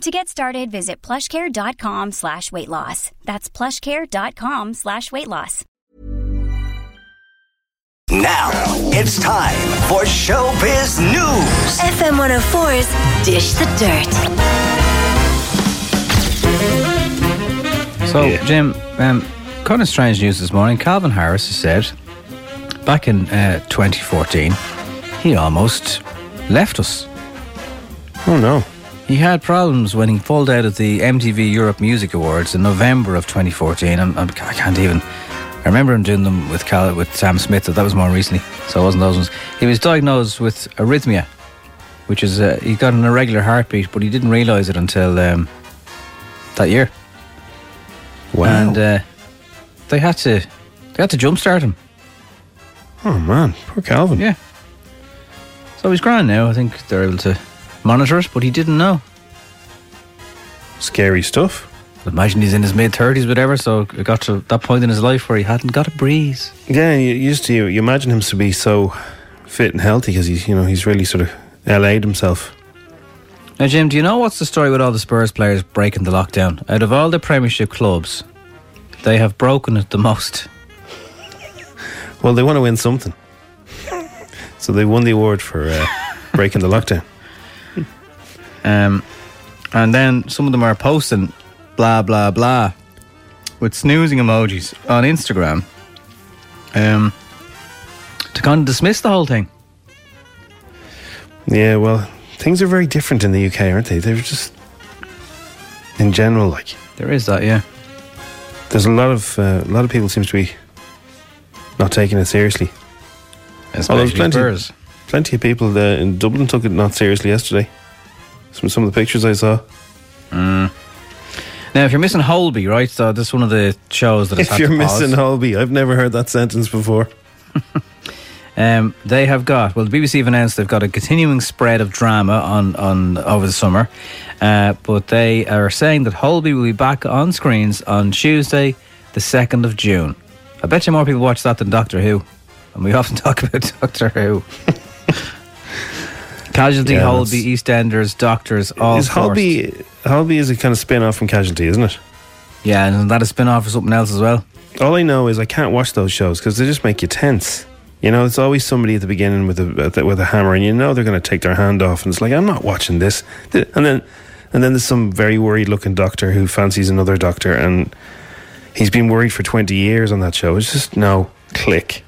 To get started, visit plushcare.com slash weight loss. That's plushcare.com slash weight loss. Now it's time for Showbiz News. FM 104's Dish the Dirt. So, Jim, um, kind of strange news this morning. Calvin Harris has said back in uh, 2014 he almost left us. Oh no. He had problems when he pulled out of the MTV Europe Music Awards in November of 2014. I'm, I'm, I can't even. I remember him doing them with Cal, with Sam Smith. But that was more recently, so it wasn't those ones. He was diagnosed with arrhythmia, which is uh, he got an irregular heartbeat, but he didn't realise it until um, that year. Wow. And uh, they had to they had to jumpstart him. oh man, poor Calvin. Yeah. So he's grand now. I think they're able to monitor it, but he didn't know. Scary stuff. Imagine he's in his mid thirties, whatever. So it got to that point in his life where he hadn't got a breeze. Yeah, you used to you imagine him to be so fit and healthy because he's you know he's really sort of LA'd himself. Now, Jim, do you know what's the story with all the Spurs players breaking the lockdown? Out of all the Premiership clubs, they have broken it the most. Well, they want to win something, so they won the award for uh, breaking the lockdown. Um, and then some of them are posting blah blah blah with snoozing emojis on Instagram um, to kind of dismiss the whole thing. Yeah, well, things are very different in the UK, aren't they? They're just in general like There is that, yeah. there's a lot of uh, a lot of people seems to be not taking it seriously. Especially plenty, Spurs. plenty of people uh, in Dublin took it not seriously yesterday. Some some of the pictures I saw. Now, if you're missing Holby, right? So this is one of the shows that If you're missing Holby, I've never heard that sentence before. Um, they have got well. The BBC have announced they've got a continuing spread of drama on on over the summer, uh, but they are saying that Holby will be back on screens on Tuesday, the second of June. I bet you more people watch that than Doctor Who, and we often talk about Doctor Who. Casualty, Yeah, Holby, EastEnders, Doctors, all is. Holby Holby is a kind of spin off from Casualty, isn't it? Yeah, and that a spin off or something else as well. All I know is I can't watch those shows because they just make you tense. You know, it's always somebody at the beginning with a with a hammer, and you know they're going to take their hand off, and it's like I'm not watching this. And then, and then there's some very worried looking doctor who fancies another doctor, and he's been worried for twenty years on that show. It's just no click.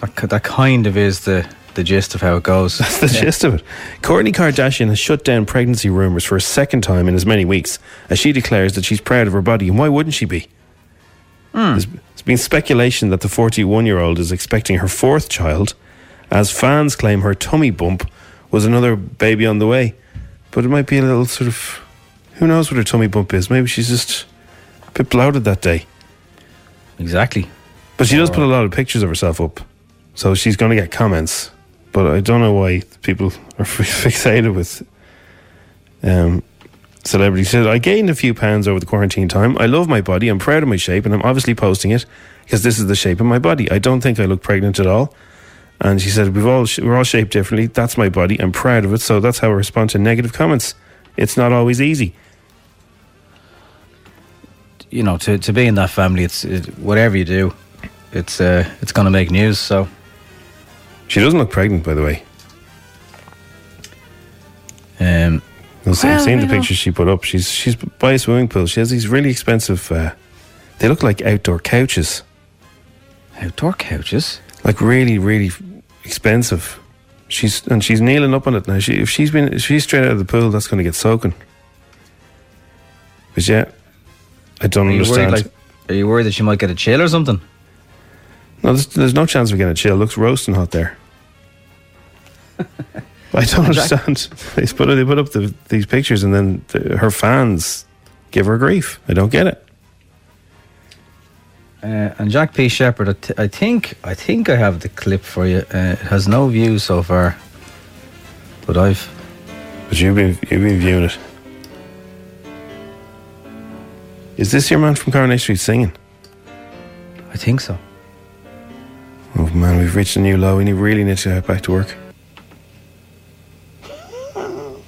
That, that kind of is the the gist of how it goes. That's the gist of it. Kourtney Kardashian has shut down pregnancy rumors for a second time in as many weeks, as she declares that she's proud of her body, and why wouldn't she be? Hmm. There's, there's been speculation that the 41 year old is expecting her fourth child, as fans claim her tummy bump was another baby on the way. But it might be a little sort of. Who knows what her tummy bump is? Maybe she's just a bit bloated that day. Exactly. But she does put a lot of pictures of herself up. So she's going to get comments. But I don't know why people are fixated with um, celebrities. Said, I gained a few pounds over the quarantine time. I love my body. I'm proud of my shape. And I'm obviously posting it because this is the shape of my body. I don't think I look pregnant at all. And she said, We've all we're all shaped differently. That's my body. I'm proud of it. So that's how I respond to negative comments. It's not always easy. you know, to, to be in that family, it's it, whatever you do, it's uh, it's going to make news. So She doesn't look pregnant, by the way. um, I've seen the pictures she put up. She's she's by a swimming pool. She has these really expensive. Uh, they look like outdoor couches, outdoor couches. like really really expensive. She's and she's kneeling up on it now. She, if she's been if she's straight out of the pool, that's going to get soaking. But yeah, I don't Are you, worried, understand. like, are you worried that she might get a chill or something? No, there's, there's no chance of getting a chill. It looks roasting hot there. I don't understand. They put they put up the, these pictures and then the, her fans give her grief. I don't get it. Uh, and Jack P. Shepherd, I, t- I think I think I have the clip for you. Uh, it has no views so far, but I've But you've been you've been viewing it. Is this your man from Coronation Street singing? I think so. Man, we've reached a new low. We need really need to get back to work. Come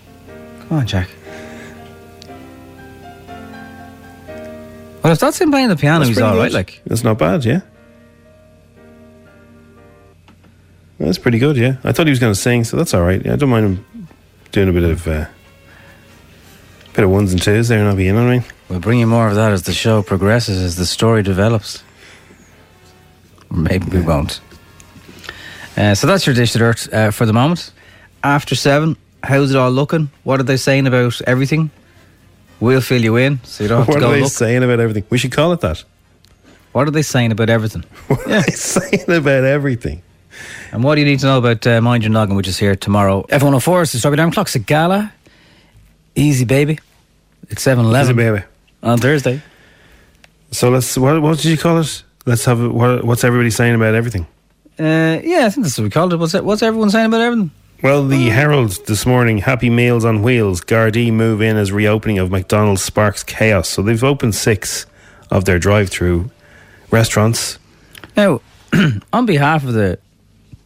on, Jack. Well, if that's him playing the piano, That's he's all right. good. Like, That's not bad, yeah. That's pretty good, yeah. I thought he was going to sing, so that's all right. Yeah, I don't mind him doing a bit of uh, bit of ones and twos there, and I'll be in. I mean, we'll bring you more of that as the show progresses, as the story develops. Maybe we won't. Uh, so that's your dish to dirt uh, for the moment. After seven, how's it all looking? What are they saying about everything? We'll fill you in, so you don't have what to go are they look. saying about everything? We should call it that. What are they saying about everything? What are they saying about everything? And what do you need to know about uh, Mind Your Noggin, which is here tomorrow? F104 is the Strawberry Alarm Clock's a gala. Easy, baby. It's 7 Easy, baby. on Thursday. So let's. What, what did you call it? Let's have. What, what's everybody saying about everything? Uh, yeah, I think that's what we called it. What's, it, what's everyone saying about everything? Well, the Herald this morning, Happy Meals on Wheels, Gardaí move in as reopening of McDonald's sparks chaos. So they've opened six of their drive-through restaurants. Now, on behalf of the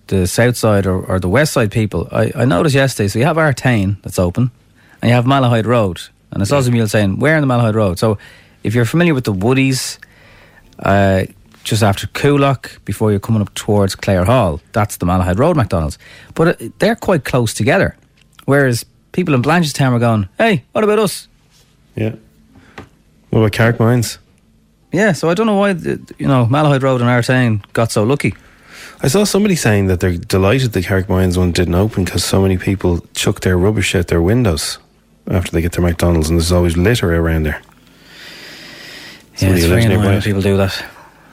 the south side or, or the west side people, I, I noticed yesterday, so you have Artane that's open, and you have Malahide Road. And I it's also me saying, where in the Malahide Road? So if you're familiar with the Woodies, uh, just after Coolock, before you're coming up towards Clare Hall, that's the Malahide Road McDonald's. But uh, they're quite close together. Whereas people in Blanchardstown are going, hey, what about us? Yeah. What about Carrickmines? Yeah, so I don't know why, the, you know, Malahide Road and Artane got so lucky. I saw somebody saying that they're delighted the Carrickmines one didn't open because so many people chuck their rubbish out their windows after they get their McDonald's, and there's always litter around there. Yeah, Somebody it's very annoying when people do that.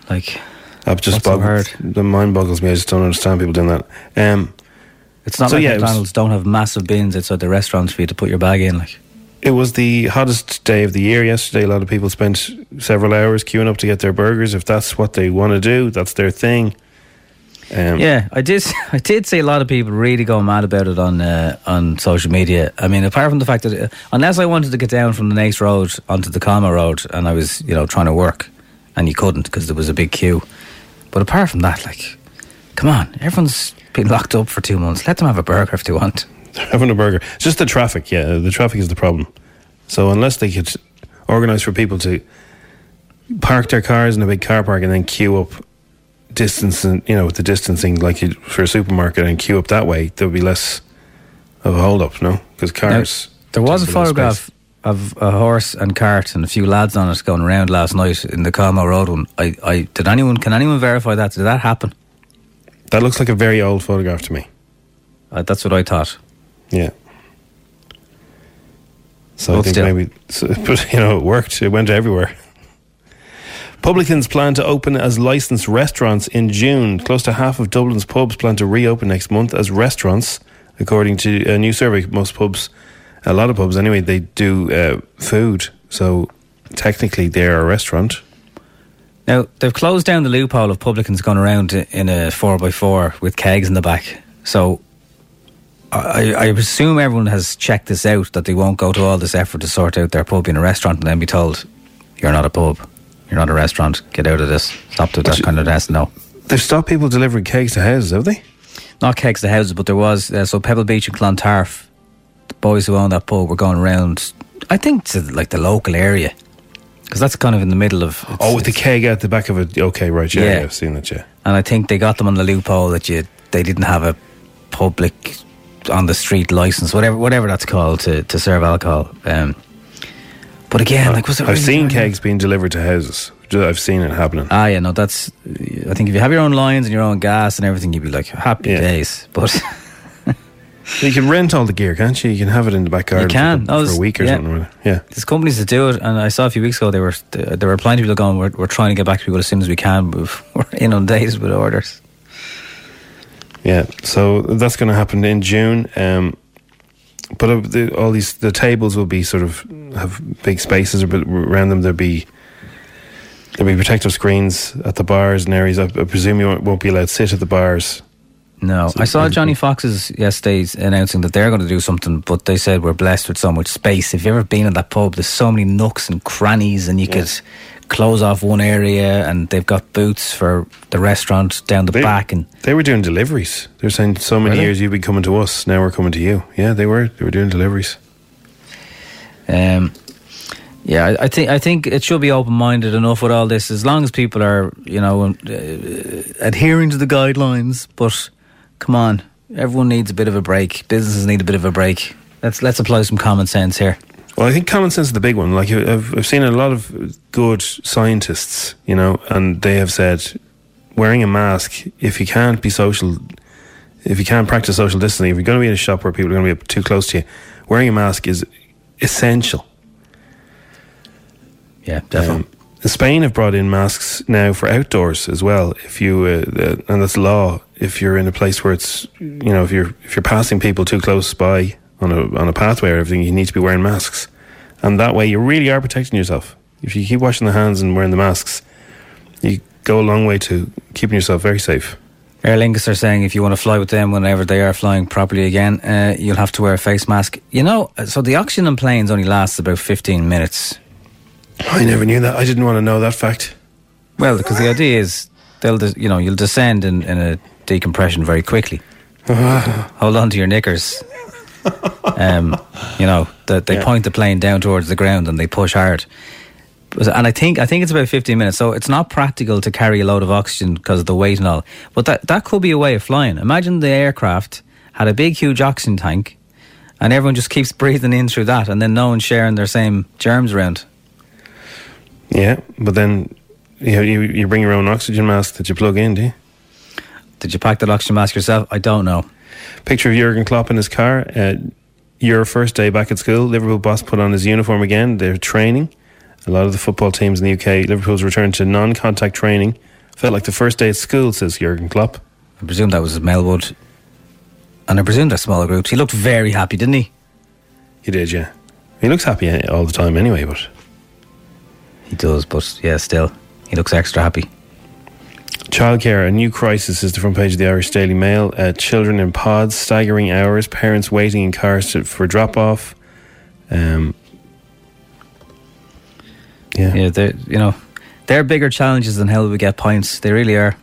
Like, I've just so hard. the mind boggles me. I just don't understand people doing that. Um, It's not So, like yeah, it was- McDonald's don't have massive bins outside the restaurants for you to put your bag in. Like, It was the hottest day of the year yesterday. A lot of people spent several hours queuing up to get their burgers. If that's what they want to do, that's their thing. Um, yeah, I did. I did see a lot of people really going mad about it on uh, on social media. I mean, apart from the fact that uh, unless I wanted to get down from the next road onto the Kylemore road, and I was you know trying to work, and you couldn't because there was a big queue. But apart from that, like, come on, everyone's been locked up for two months. Let them have a burger if they want. They're having a burger. It's just the traffic. Yeah, the traffic is the problem. So unless they could organise for people to park their cars in a big car park and then queue up distance and you know with the distancing like you for a supermarket and queue up that way, there would be less of a hold up. No, because Now, cars. there was a take up less photograph. Of a horse and cart and a few lads on it going around last night in the Kylemore Road one. I, I did anyone can anyone verify that? Did that happen? That looks like a very old photograph to me. Uh, that's what I thought. Yeah. So I think still. maybe, so, but you know, it worked. It went everywhere. Publicans plan to open as licensed restaurants in June. Close to half of Dublin's pubs plan to reopen next month as restaurants, according to a new survey. Most pubs, a lot of pubs anyway, they do uh, food. So technically, they're a restaurant. Now they've closed down the loophole of publicans going around in a four x four with kegs in the back. So I, I assume everyone has checked this out that they won't go to all this effort to sort out their pub in a restaurant and then be told you're not a pub, you're not a restaurant, get out of this, stop with that kind of mess. No, They've stopped people delivering kegs to houses, have they? not kegs to houses, but there was uh, so Pebble Beach and Clontarf, boys who own that pub were going around. I think to like the local area because that's kind of in the middle of. Oh, with the keg at the back of it. Okay, right. Yeah, Yeah. yeah I've seen that. Yeah. and I think they got them on the loophole that you they didn't have a public on the street license, whatever whatever that's called to, to serve alcohol. Um, but again, like was it I've really seen kegs being delivered to houses. I've seen it happening. Ah, yeah, no, that's. I think if you have your own lines and your own gas and everything, you'd be like happy Yeah. days. But You can rent all the gear, can't you? You can have it in the back garden can. For, I for a week or yeah. something. Yeah. there's companies that do it, and I saw a few weeks ago they were there were plenty of people going. We're, we're trying to get back to people as soon as we can. We're inundated with orders. Yeah. So that's going to happen in June. Um, but uh, the, all these the tables will be sort of have big spaces, but around them there'll be There'll be protective screens at the bars and areas. I, I presume you won't, won't be allowed to sit at the bars. No, So I saw Johnny Fox's yesterday announcing that they're going to do something, but they said we're blessed with so much space. If you've ever been in that pub, there's so many nooks and crannies, and you could close off one area, and they've got booths for the restaurant down the They, back, and they were doing deliveries. They were saying so many they? years you've been coming to us. Now we're coming to you. Yeah, they were. They were doing deliveries. Um, yeah, I, I think I think it should be open minded enough with all this, as long as people are, you know, uh, adhering to the guidelines. But come on, everyone needs a bit of a break. Businesses need a bit of a break. Let's let's apply some common sense here. Well, I think common sense is the big one. Like I've, I've seen a lot of good scientists, you know, and they have said wearing a mask if you can't be social, if you can't practice social distancing, if you're going to be in a shop where people are going to be too close to you, wearing a mask is essential. Yeah, definitely. Um, Spain have brought in masks now for outdoors as well. If you uh, and that's law. If you're in a place where it's you know if you're if you're passing people too close by on a on a pathway or everything, you need to be wearing masks, and that way you really are protecting yourself. If you keep washing the hands and wearing the masks, you go a long way to keeping yourself very safe. Aer Lingus are saying if you want to fly with them whenever they are flying properly again, uh, you'll have to wear a face mask. You know, so the oxygen in planes only lasts about 15 minutes. I never knew that. I didn't want to know that fact. Well, because the idea is they'll, de- you know, you'll descend in, in a decompression very quickly. Hold on to your knickers. Um, you know, that they Yeah. point the plane down towards the ground and they push hard. And I think I think it's about 15 minutes, so it's not practical to carry a load of oxygen because of the weight and all. But that that could be a way of flying. Imagine the aircraft had a big, huge oxygen tank, and everyone just keeps breathing in through that, and then no one's sharing their same germs around. Yeah, but then you you you bring your own oxygen mask that you plug in, do you? Did you pack that oxygen mask yourself? I don't know. Picture of Jurgen Klopp in his car. Uh, your first day back at school, Liverpool boss put on his uniform again. They're training. A lot of the football teams in the UK, Liverpool's returned to non-contact training. Felt like the first day at school, says Jurgen Klopp. I presume that was at Melwood, and I presume they're smaller groups. He looked very happy, didn't he? He did, yeah. He looks happy all the time anyway, but He does, but yeah, still, he looks extra happy. Childcare, a new crisis is the front page of the Irish Daily Mail. Uh, children in pods, staggering hours, parents waiting in cars to, for drop off. Um, yeah. Yeah, they you know, they're bigger challenges than how we get points. They really are.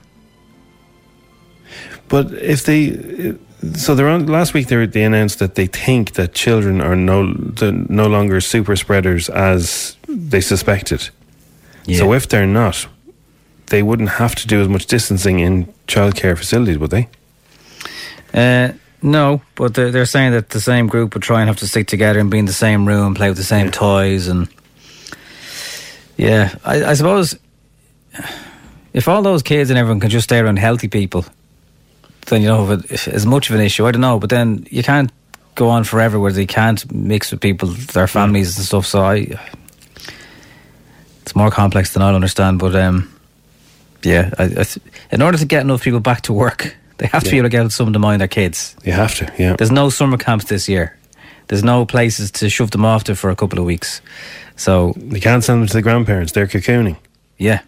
But if they, so they're on last week. They they announced that they think that children are no the, no longer super spreaders as they suspected. Yeah. So if they're not, they wouldn't have to do as much distancing in childcare facilities, would they? Uh, no, but they're, they're saying that the same group would try and have to stick together and be in the same room, play with the same Yeah. toys, and yeah, I, I suppose if all those kids and everyone can just stay around healthy people, then you know if it, as much of an issue. I don't know, but then you can't go on forever where they can't mix with people, their families and stuff. So I, it's more complex than I'll understand. But um, yeah, I, I in order to get enough people back to work, they have to be able to get someone to mind their kids. You have to, yeah. There's no summer camps this year. There's no places to shove them off to for a couple of weeks. So They can't send them to the grandparents. They're cocooning. yeah,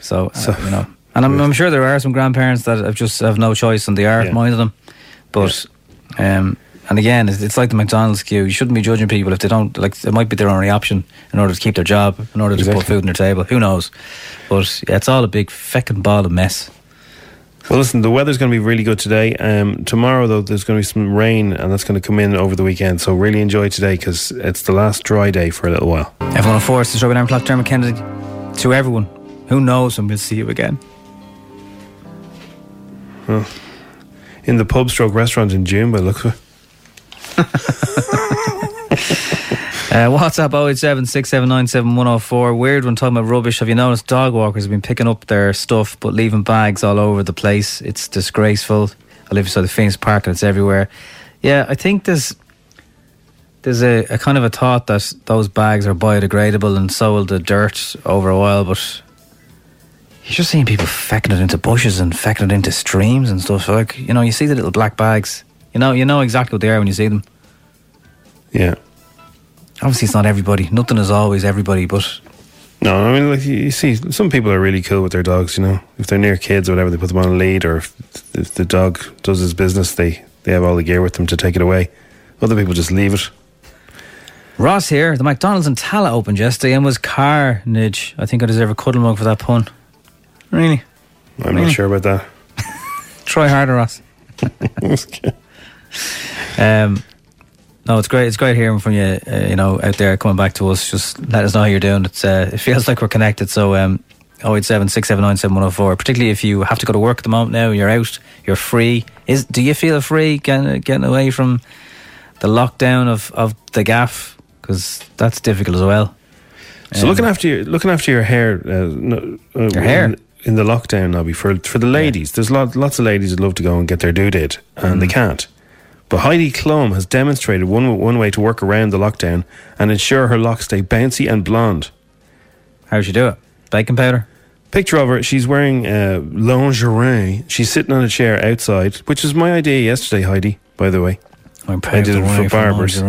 so, uh, you know, and I'm, I'm sure there are some grandparents that have just have no choice and they are Yeah. minding them. But um, and again, it's, it's like the McDonald's queue. You shouldn't be judging people if they don't like. It might be their only option in order to keep their job, in order to put food on their table. Who knows? But yeah, it's all a big feckin' ball of mess. Well, listen, the weather's going to be really good today. Um, tomorrow, though, there's going to be some rain, and that's going to come in over the weekend. So really enjoy today because it's the last dry day for a little while. Everyone on force to Strawberry Alarm Clock, Dermot Kennedy. To everyone, who knows when we'll see you again. In the pub stroke restaurant in June, by the looks of it. Uh, WhatsApp 087 104. Weird when talking about rubbish. Have you noticed dog walkers have been picking up their stuff but leaving bags all over the place? It's disgraceful. I live beside the Phoenix Park and it's everywhere. Yeah, I think there's there's a, a kind of a thought that those bags are biodegradable and so will the dirt over a while, but you're just seeing people fecking it into bushes and fecking it into streams and stuff. Like, you know, you see the little black bags. You know, you know exactly what they are when you see them. Yeah. Obviously, it's not everybody. Nothing is always everybody, but No, I mean, like you see, some people are really cool with their dogs. You know, if they're near kids or whatever, they put them on a lead, or if, if the dog does his business, they they have all the gear with them to take it away. Other people just leave it. Ross here. The McDonald's in Tallaght opened yesterday and was carnage. I think I deserve a cuddle mug for that pun. Really? I'm Really? not sure about that. Try harder, Ross. Um, no, it's great. It's great hearing from you. Uh, you know, out there coming back to us. Just let us know how you're doing. It's uh, it feels like we're connected. So um, 087 679 7104. Particularly if you have to go to work at the moment. Now you're out. You're free. Is do you feel free getting getting away from the lockdown of of the gaff? Because that's difficult as well. So Um, looking after your looking after your hair, uh, no, uh, Your hair? in, in the lockdown, Nobby for for the ladies. There's lot, lots of ladies that love to go and get their due date, and Mm. they can't. But Heidi Klum has demonstrated one one way to work around the lockdown and ensure her locks stay bouncy and blonde. How'd she do it? Baking powder. Picture of her, she's wearing uh, lingerie. She's sitting on a chair outside, which was my idea yesterday, Heidi. By the way, I'm I did it for barbers.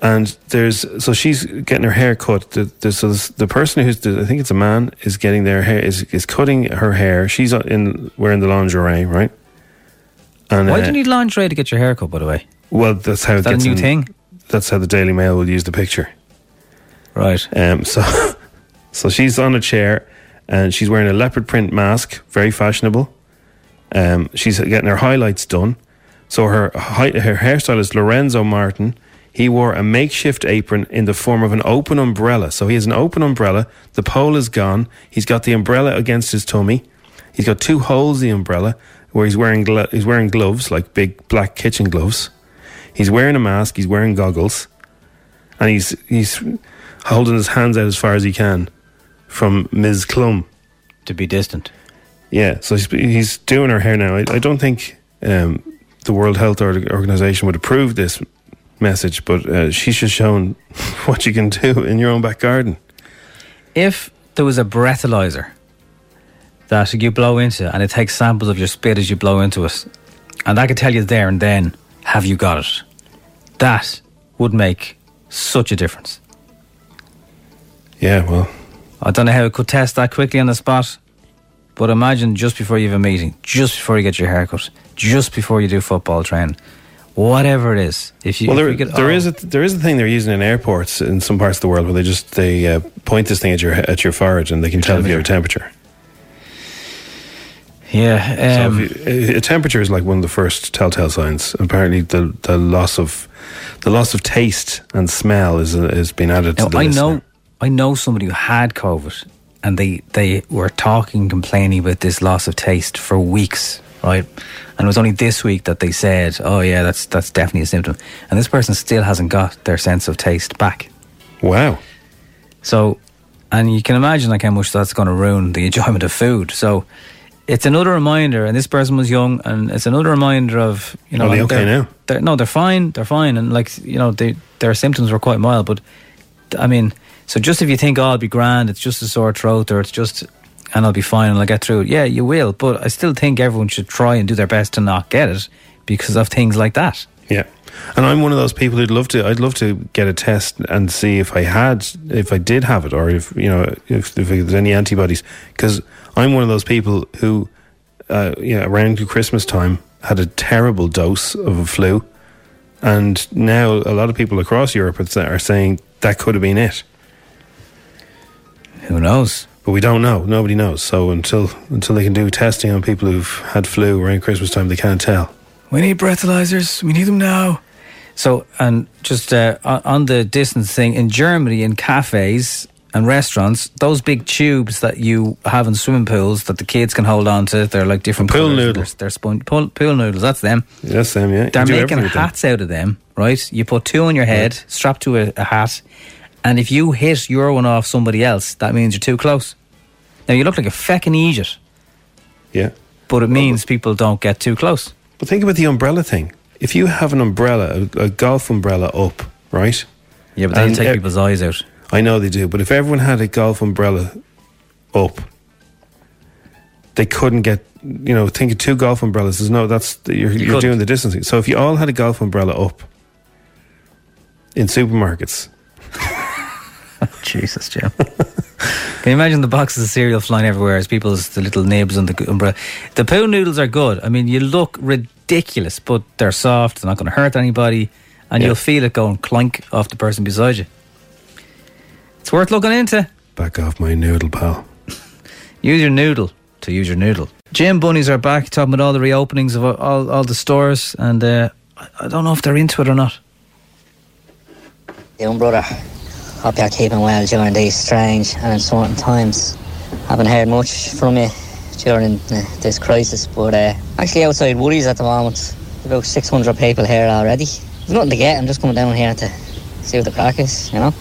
And there's so she's getting her hair cut. The, the, so this- the person who's the, I think it's a man is getting their hair is is cutting her hair. She's in wearing the lingerie, right? And Why uh, do you need lingerie to get your hair cut? By the way, Well, that's how is it that a new in- thing? That's how the Daily Mail will use the picture. Right. Um, so, so she's on a chair and she's wearing a leopard print mask, very fashionable. Um, she's getting her highlights done. So her her hairstylist Lorenzo Martin, he wore a makeshift apron in the form of an open umbrella. So he has an open umbrella. The pole is gone. He's got the umbrella against his tummy. He's got two holes in the umbrella where he's wearing glo- he's wearing gloves like big black kitchen gloves. He's wearing a mask. He's wearing goggles, and he's he's holding his hands out as far as he can from Ms. Klum. To be distant. Yeah, so he's, he's doing her hair now. I, I don't think um, the World Health Organization would approve this message, but uh, she's just shown what you can do in your own back garden. if there was a breathalyzer that you blow into and it takes samples of your spit as you blow into it, and that could tell you there and then, have you got it? That would make such a difference. Yeah, well, I don't know how it could test that quickly on the spot, but imagine just before you have a meeting, just before you get your haircut, just before you do football training, whatever it is. If you, well, if you there oh, is a there is a thing they're using in airports in some parts of the world where they just they uh, point this thing at your at your forehead and they can tell if you have a temperature. Yeah. Um, if you, a temperature is like one of the first telltale signs. Apparently, the the loss of the loss of taste and smell is uh, is being added to Now, the I know. I know somebody who had COVID, and they they were talking, complaining about this loss of taste for weeks, right? And it was only this week that they said, "Oh yeah, that's that's definitely a symptom." And this person still hasn't got their sense of taste back. Wow. So, and you can imagine like how much that's going to ruin the enjoyment of food. So. It's another reminder, and this person was young, and it's another reminder of you know. Are they okay they're- now? They're, no, they're fine. They're fine, and like you know, they, their symptoms were quite mild. But I mean, so just if you think, oh, I'll be grand, it's just a sore throat, or it's just, and I'll be fine, and I'll get through it. Yeah, you will. But I still think everyone should try and do their best to not get it because of things like that. Yeah. And I'm one of those people who'd love to. I'd love to get a test and see if I had, if I did have it, or if you know, if, if there's any antibodies. Because I'm one of those people who, uh, you know, around Christmas time had a terrible dose of a flu, and now a lot of people across Europe are are saying that could have been it, Who knows? but we don't know. Nobody knows. So until until they can do testing on people who've had flu around Christmas time, they can't tell. We need breathalyzers. We need them now. So, and just uh, on on the distance thing, in Germany, in cafes and restaurants, those big tubes that you have in swimming pools that the kids can hold on to, they're like different Pool colours. noodles. They're, they're sponge, pool, pool noodles, that's them. Yes, them. Yeah, They're making everything with them. hats out of them, right? You put two on your head, strapped to a, a hat, and if you hit your one off somebody else, that means you're too close. Now, you look like a feckin' idiot, Yeah. but it means people don't get too close. But think about the umbrella thing. If you have an umbrella, a, a golf umbrella up, right? Yeah, but then you take uh, people's eyes out. I know they do, but if everyone had a golf umbrella up, they couldn't get. You know, think of two golf umbrellas. There's no. That's you're, you are couldn't. doing the distancing. So if you all had a golf umbrella up in supermarkets, Jesus, Jim. Can you imagine the boxes of cereal flying everywhere as people's the little nibs on the umbrella? The poo noodles are good. I mean, you look ridiculous, but they're soft. They're not going to hurt anybody, and Yeah. you'll feel it going clunk off the person beside you. It's worth looking into. Back off my noodle, pal. Use your noodle to use your noodle. Gym bunnies are back, talking about all the reopenings of all, all the stores, and uh, I- I don't know if they're into it or not. Young brother, hope you're keeping well during these strange and uncertain times. Haven't heard much from you during uh, this crisis, but uh, actually outside Woody's at the moment. About 600 people here already. There's nothing to get, I'm just coming down here to see what the crack is, you know?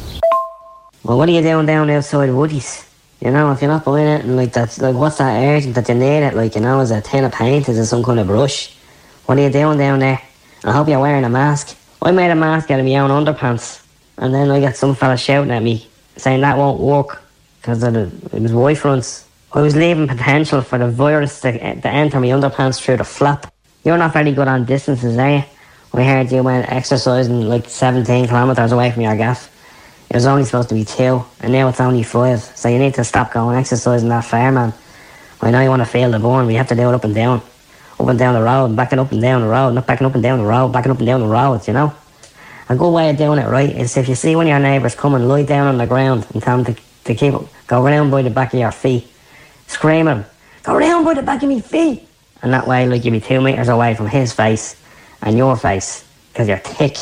Well, what are you doing down outside Woody's? You know, if you're not buying it, and like that's like, what's that urgent that you need it? Like, you know, is it a tin of paint? Is it some kind of brush? What are you doing down there? I hope you're wearing a mask. I made a mask out of my own underpants, and then I got some fella shouting at me saying that won't work because it, was wife runs. I was leaving potential for the virus to, to enter my underpants through the flap. You're not very good on distances, are you? We heard you went exercising like 17 kilometres away from your gaff. It was only supposed to be two, and now it's only five. So you need to stop going exercising that far, man. I know you want to feel the burn, you have to do it up and down. Up and down the road, backing up and down the road, not backing up and down the road, backing up and down the roads, you know? A good way of doing it right is if you see of your neighbours coming, lie down on the ground and tell them to, to keep go round by the back of your feet. Scream at him, go round by the back of me feet. And that way, like, you'll be two metres away from his face and your face, because you're thick.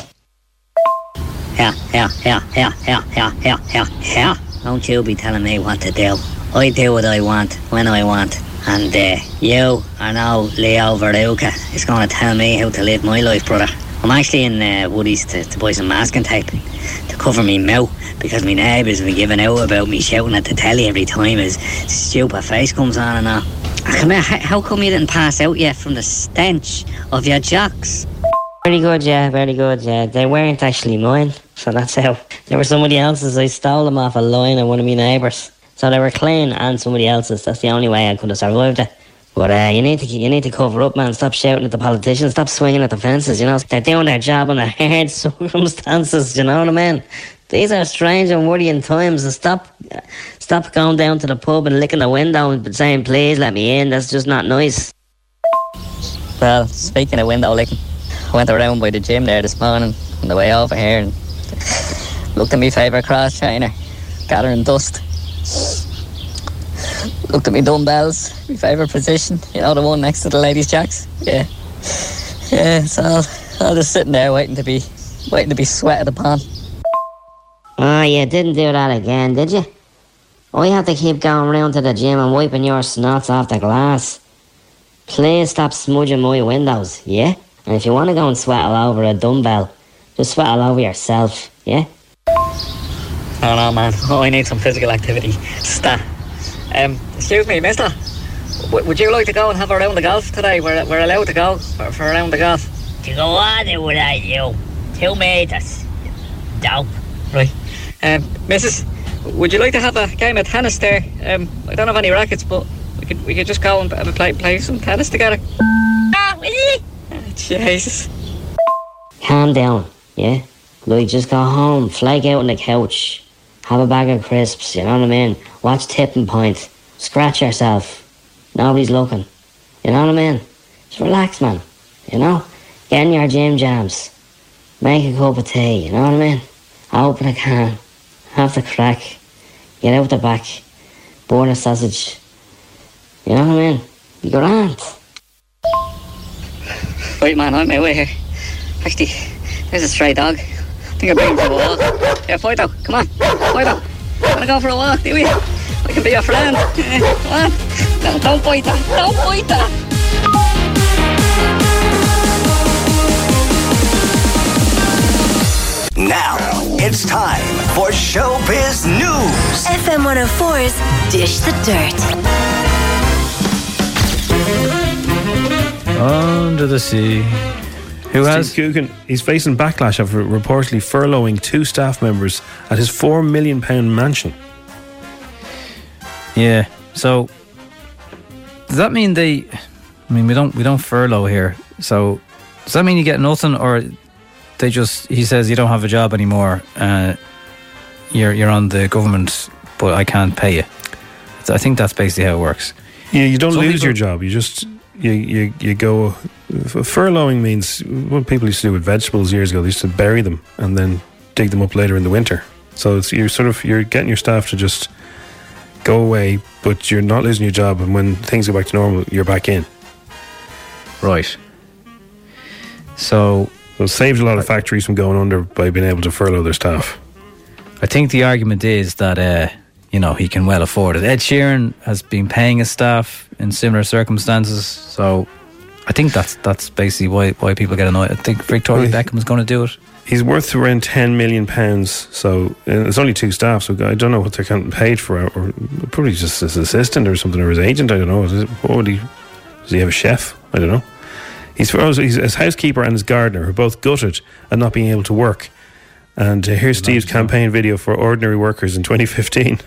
Yeah, yeah, yeah, yeah, yeah, yeah, yeah, yeah, yeah. Don't you be telling me what to do. I do what I want, when I want. And uh, you are now Leo Verduca is going to tell me how to live my life, brother. I'm actually in uh, Woody's to, to buy some masking tape to cover me mouth because my neighbours have been giving out about me shouting at the telly every time his stupid face comes on and. Ah, Come here, how, how come you didn't pass out yet from the stench of your jocks? Very good, yeah, very good, yeah. They weren't actually mine, so that's how. They were somebody else's. I stole them off a line of one of my neighbours. So they were clean and somebody else's. That's the only way I could have survived it. But uh, you need to you need to cover up, man. Stop shouting at the politicians. Stop swinging at the fences. You know they're doing their job under hard circumstances. You know what I mean? These are strange and worrying times. And stop, stop going down to the pub and licking the window and saying, "Please let me in." That's just not nice. Well, speaking of window licking, I went around by the gym there this morning on the way over here and looked at my favourite cross trainer, gathering dust. Looked at me dumbbells, my favourite position, you know, the one next to the ladies' jacks. Yeah. Yeah, it's all, all just sitting there waiting to be waiting to be sweated upon. Oh, you didn't do that again, did you? I have to keep going round to the gym and wiping your snots off the glass. Please stop smudging my windows, yeah? And if you want to go and sweat all over a dumbbell, just sweat all over yourself, yeah? Oh no, man. Oh, I need some physical activity. Stat. Um, excuse me, mister. W- would you like to go and have a round of golf today? We're, we're allowed to go for, for a round of golf. To go on there without you. Two meters. Dope. Right. Um, Mrs., would you like to have a game of tennis there? Um, I don't have any rackets, but we could we could just go and play play some tennis together. Ah, will you? Oh, Jesus. Calm down, yeah? Like, just go home, flag out on the couch, have a bag of crisps, you know what I mean? Watch Tipping Point, scratch yourself. Nobody's looking. You know what I mean? Just relax, man. You know? Get in your gym jams. Make a cup of tea, you know what I mean? Open a can. Have the crack. Get out the back. Burn a sausage. You know what I mean? Be grand. Right, man, I'm my way here. Actually, there's a stray dog. I think I'm bring him for a walk. Yeah, Fido, come on. Fido, wanna go for a walk, do we? I can be your friend. Yeah, come on. No, don't bite that. Don't bite that. Now it's time for Showbiz News. FM 104's Dish the Dirt. Under the sea. Who has? Steve Coogan, he's facing backlash after reportedly furloughing two staff members at his four million pound mansion. Yeah. So does that mean they? I mean, we don't we don't furlough here. So does that mean you get nothing, or they just? He says you don't have a job anymore. Uh, you're you're on the government, but I can't pay you. I think that's basically how it works. Yeah, you don't Some lose people- your job. You just you you you go. Furloughing means what people used to do with vegetables years ago. They used to bury them and then dig them up later in the winter. So it's, you're sort of you're getting your staff to just go away, but you're not losing your job. And when things go back to normal, you're back in. Right. So So it saves a lot of factories from going under by being able to furlough their staff. I think the argument is that uh, you know he can well afford it. Ed Sheeran has been paying his staff in similar circumstances, so I think that's that's basically why why people get annoyed. I think Victoria Well, Beckham's going to do it. He's worth around ten million pounds. So it's only two staff. So I don't know what they're getting paid for, or probably just his assistant or something, or his agent. I don't know. What would he? Does he have a chef? I don't know. He's also he's his housekeeper and his gardener are both gutted at not being able to work. And uh, here's Steve's campaign video for ordinary workers in 2015.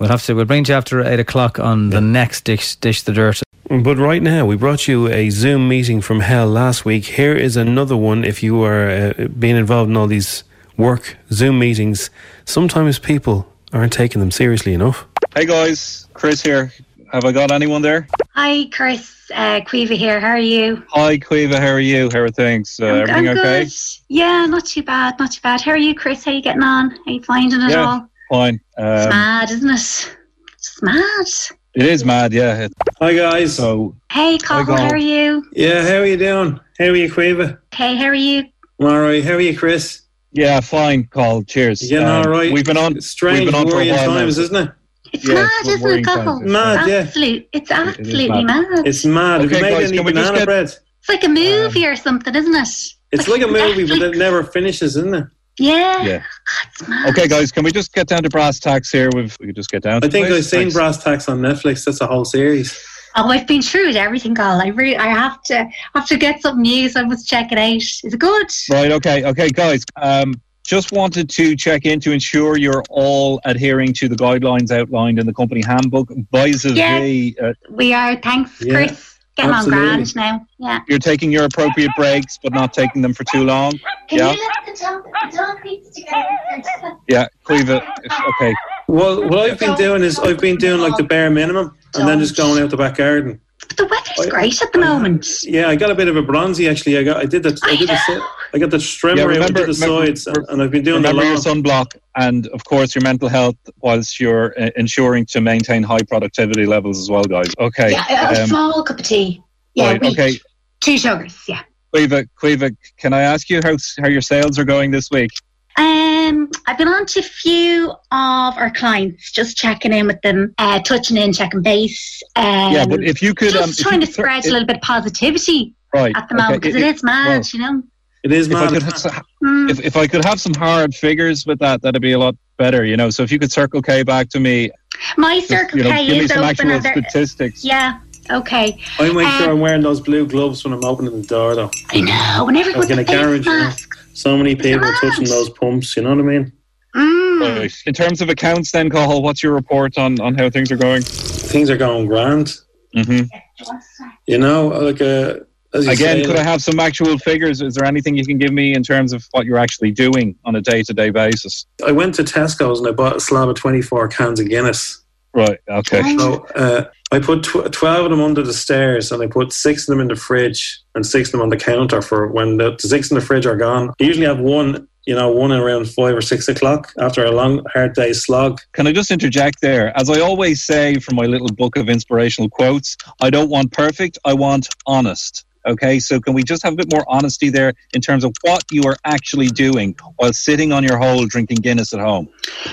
We'll have to. We'll bring you after eight o'clock on the next dish, dish the dirt. But right now, we brought you a Zoom meeting from hell last week. Here is another one. If you are uh, being involved in all these work Zoom meetings, sometimes people aren't taking them seriously enough. Hey guys, Chris here. Have I got anyone there? Hi, Chris. Uh, Quiva here. How are you? Hi, Quiva. How are you? How are things? Uh, I'm, everything I'm okay? good. Yeah, not too bad. Not too bad. How are you, Chris? How are you getting on? How you finding it Yeah, all? Fine. It's Um, mad, isn't it? It's mad. it is mad, yeah. Hi guys. So Hey, Cahill, Carl. how are you? Yeah, how are you doing? How are you, Quiva? Hey, how are you? I'm all right. How are you, Chris? yeah, fine. Carl. Cheers. You getting Um, all right? We've been on. It's strange, we've been on for a worrying while now. times, isn't it? It's Yeah, mad, it's isn't it, Cahill? times, it's mad, yeah. Absolute, it's is absolutely mad. mad. It's mad. Have Okay, you made guys, any can we just banana get- bread? It's like a movie or something, isn't it? It's like a movie, but it never finishes, isn't it? Yeah. Yeah. Okay, guys, can we just get down to brass tacks here? We've, we could just get down. I think it, I've seen Thanks. Brass Tacks on Netflix. That's a whole series. Oh, I've been through it, everything, Carl. I really, I have to, have to get something new, so I must check it out. Is it good? Right. Okay. Okay, guys. Um, just wanted to check in to ensure you're all adhering to the guidelines outlined in the company handbook. Vis-a-vis, uh, We are. Thanks, Yeah, Chris. Getting absolutely. on grand now. Yeah. you're taking your appropriate breaks, but not taking them for too long. Can Yeah. you let the dog, the dog needs to Yeah, Cleva. Okay. Well, what I've been doing is I've been doing like the bare minimum and then just going out the back garden. But the weather's I- great at the moment. Yeah, I got a bit of a bronzy actually. I got I did that. I, I did the, si- know. I got the strimmer Yeah, remember- to the remember- sides, and, and I've been doing Remember the your lawn. sunblock, and of course your mental health, whilst you're uh, ensuring to maintain high productivity levels as well, guys. Okay. Yeah, a um, small cup of tea. Yeah, right, week. okay. Two sugars. Yeah. Cleva, Cleva, can I ask you how how your sales are going this week? Um, I've been on to a few of our clients, just checking in with them, uh, touching in, checking base. Um, yeah, but if you could, just um, if you trying to could throw- spread a little bit of positivity right at the okay, moment because if- it is mad, well, you know. It is If I mad. could have, Mm. if, if I could have some hard figures with that, that'd be a lot better, you know. So if you could circle K back to me, My just, Circle you know, K give me is some open. actual and there- statistics. yeah. Okay. I make sure Um, I'm wearing those blue gloves when I'm opening the door, though. I know. And everyone's Like in a face garage, you know. So many people mad. touching those pumps. You know what I mean? Mm. Right. In terms of accounts, then, Cahill, what's your report on, on how things are going? Things are going grand. hmm You know, like uh, as you Again, say, could I have some actual figures? Is there anything you can give me in terms of what you're actually doing on a day to day basis? I went to Tesco's and I bought a slab of 24 cans of Guinness. Right. Okay. So uh, I put tw- 12 of them under the stairs and I put six of them in the fridge and six of them on the counter for when the, the six in the fridge are gone. I usually have one, you know, one around five or six o'clock after a long, hard day's slog. Can I just interject there? As I always say from my little book of inspirational quotes, I don't want perfect, I want honest. Okay, so can we just have a bit more honesty there in terms of what you are actually doing while sitting on your hole drinking Guinness at home?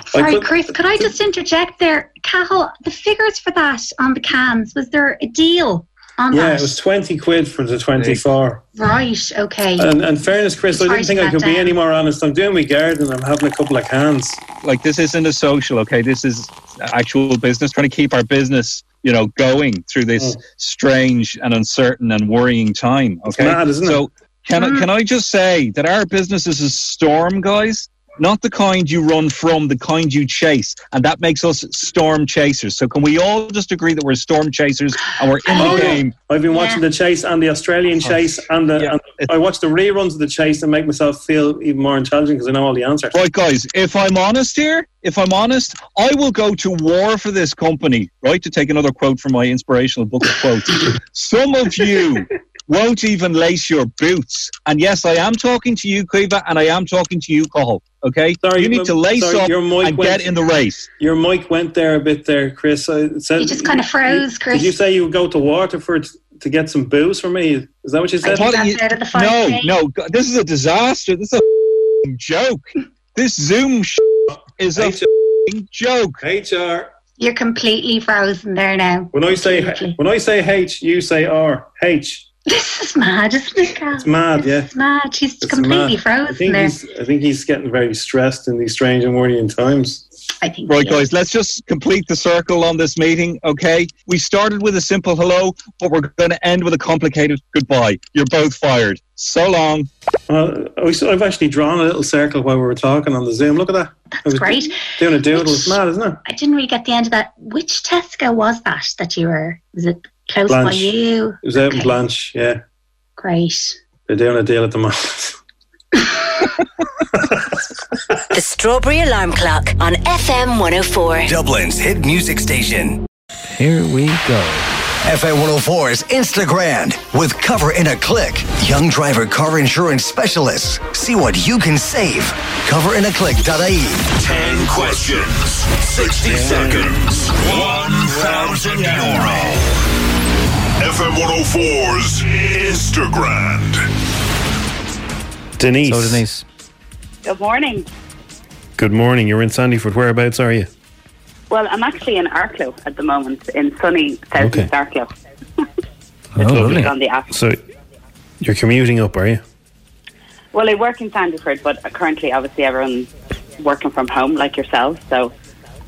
Sorry, put- Chris, could I just interject there? Cahill, the figures for that on the cans, was there a deal on Yeah, that? it was 20 quid for the 24. Right, okay. And, and fairness, Chris, I didn't think I could that be any more honest. I'm doing my garden. I'm having a couple of cans. Like this isn't a social, okay? This is actual business, trying to keep our business, you know, going through this Mm. strange and uncertain and worrying time. Okay, mad, isn't it? so can Mm. I can I just say that our business is a storm, guys? Not the kind you run from, the kind you chase. And that makes us storm chasers. So can we all just agree that we're storm chasers and we're in the Oh, game? I've been watching the chase and the Australian oh. chase, and, the, and I watch the reruns of the chase and make myself feel even more intelligent because I know all the answers. Right, guys, if I'm honest here, if I'm honest, I will go to war for this company, right? To take another quote from my inspirational book of quotes. Some of you won't even lace your boots. And yes, I am talking to you, Kiva, and I am talking to you, Cahill. Okay? Sorry, you need to um, lace sorry, up your mic and went- get in the race. Your mic went there a bit there, Chris. I said, You just kind of froze, Chris. Did you say you would go to Waterford to get some booze for me? Is that what you said? think that's out of the no, five no, g- this is a disaster. This is a joke. This Zoom is a f***ing joke. HR. You're completely frozen there now. When I say when I say H, you say R. H. This is mad, isn't it, Cal? It's mad, yeah. It's mad. She's It's completely mad. I frozen think there. he's I think he's getting very stressed in these strange and worrying times. I think Right, guys, let's just complete the circle on this meeting, okay? We started with a simple hello, but we're going to end with a complicated goodbye. You're both fired. So long. Well, I was- I've actually drawn a little circle while we were talking on the Zoom. Look at that. That's great. Doing a doodle. It's mad, isn't it? I didn't really get the end of that. Which Tesco was that that you were? Was it close by you? It was out in Blanche, yeah. Great. They're doing a deal at the moment. The Strawberry Alarm Clock on FM 104. Dublin's hit music station. Here we go. FM 104's Instagram with Cover in a Click. Young driver car insurance specialists. See what you can save. Cover in a Coverinaclick.ie. 10 questions, 60 seconds, 1,000 euro. FM 104's Instagram. Denise. So, Denise. Good morning. Good morning. You're in Sandyford. Whereabouts are you? Well, I'm actually in Arklow at the moment, in sunny southeast Arklow. Oh, lovely. On the app. So you're commuting up, are you? Well, I work in Sandyford, but currently, obviously, everyone's working from home, like yourself. So,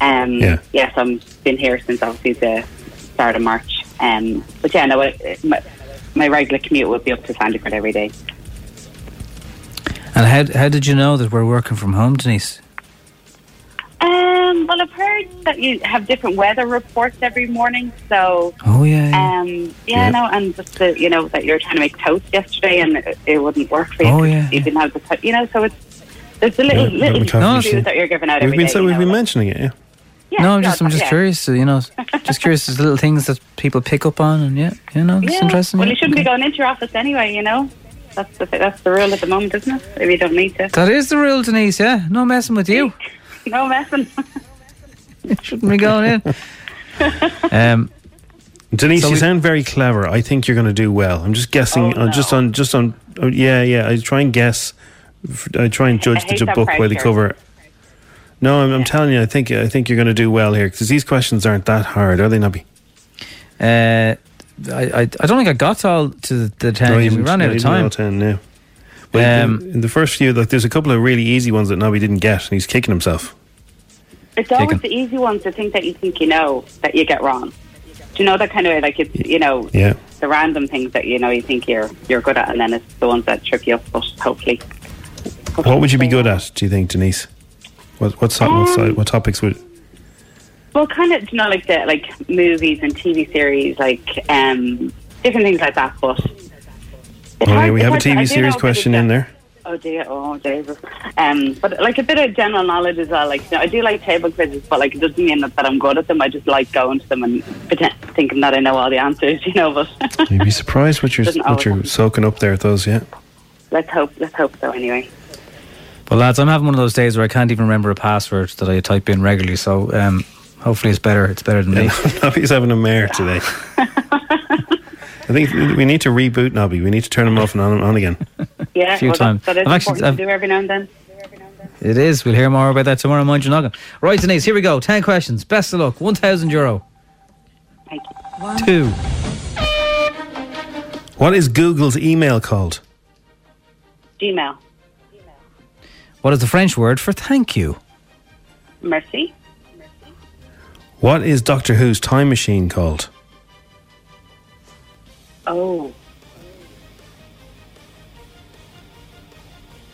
um, Yeah. yes, I've been here since obviously the start of March. Um, but yeah, no, my, my regular commute would be up to Sandyford every day. And how, how did you know that we're working from home, Denise? Um, well, I've heard that you have different weather reports every morning. So, Oh, yeah. yeah. um, yeah, Yeah. no, and just the, you know that you were trying to make toast yesterday and it, it wouldn't work for you. Oh, 'cause yeah, you didn't have the, you know, so it's there's a little Yeah, little McCarthy. that you're giving out We've every been day, so we've know, been like- mentioning it. Yeah. Yeah, no, I'm yeah, just I'm just yeah. curious. You know, just curious. There's little things that people pick up on, and yeah, you know, it's Yeah. interesting. Well, you shouldn't be going into your office anyway. You know, that's the that's the rule at the moment, isn't it? If you don't need to, That is the rule, Denise. Yeah, no messing with you. no messing. Shouldn't be going in. Um, Denise, So you we- sound very clever. I think you're going to do well. I'm just guessing. Oh, uh, just on, just on. Oh, yeah, yeah. I try and guess. f- I try and judge hate the that book by the cover. No, I'm, I'm telling you. I think I think you're going to do well here because these questions aren't that hard, are they, Nobby? uh, I, I I don't think I got all to the ten. No, you we ran out of time. all ten now. Well, Um, in, in the first few, like, there's a couple of really easy ones that Nobby didn't get, and he's kicking himself. It's always Taken. the easy ones to think that you think you know that you get wrong. Do you know that kind of way? Like it's you know Yeah. the random things that you know you think you're you're good at, and then it's the ones that trip you up. But hopefully, What would you be good at? Do you think, Denise? What what, so- what, Um, what topics would? well, kind of you know like the like movies and TV series, like um different things like that. But Oh, yeah, we have a hard TV series question in there. Oh dear, oh Jesus. Um, but like a bit of general knowledge as well. Like you know, I do like table quizzes, but like it doesn't mean that, that I'm good at them. I just like going to them and pretend, thinking that I know all the answers. You know, but You'd be surprised what you're what you're soaking up there at those. Yeah. let's hope let's hope so. Anyway, Well, lads, I'm having one of those days where I can't even remember a password that I type in regularly. So um, hopefully it's better. It's better than me. Nobby's having a mare today. I think we need to reboot Nobby. We need to turn him off and on, on again. yeah, a few well, times. That, that is I've actually- important I've- to do every now and then. It is. We'll hear more about that tomorrow. Mind your noggin. Right, Denise. Here we go. Ten questions. Best of luck. One thousand euro. Thank you. Two. What is Google's email called? Gmail, What is the French word for thank you? mercy, What is Doctor Who's time machine called? oh,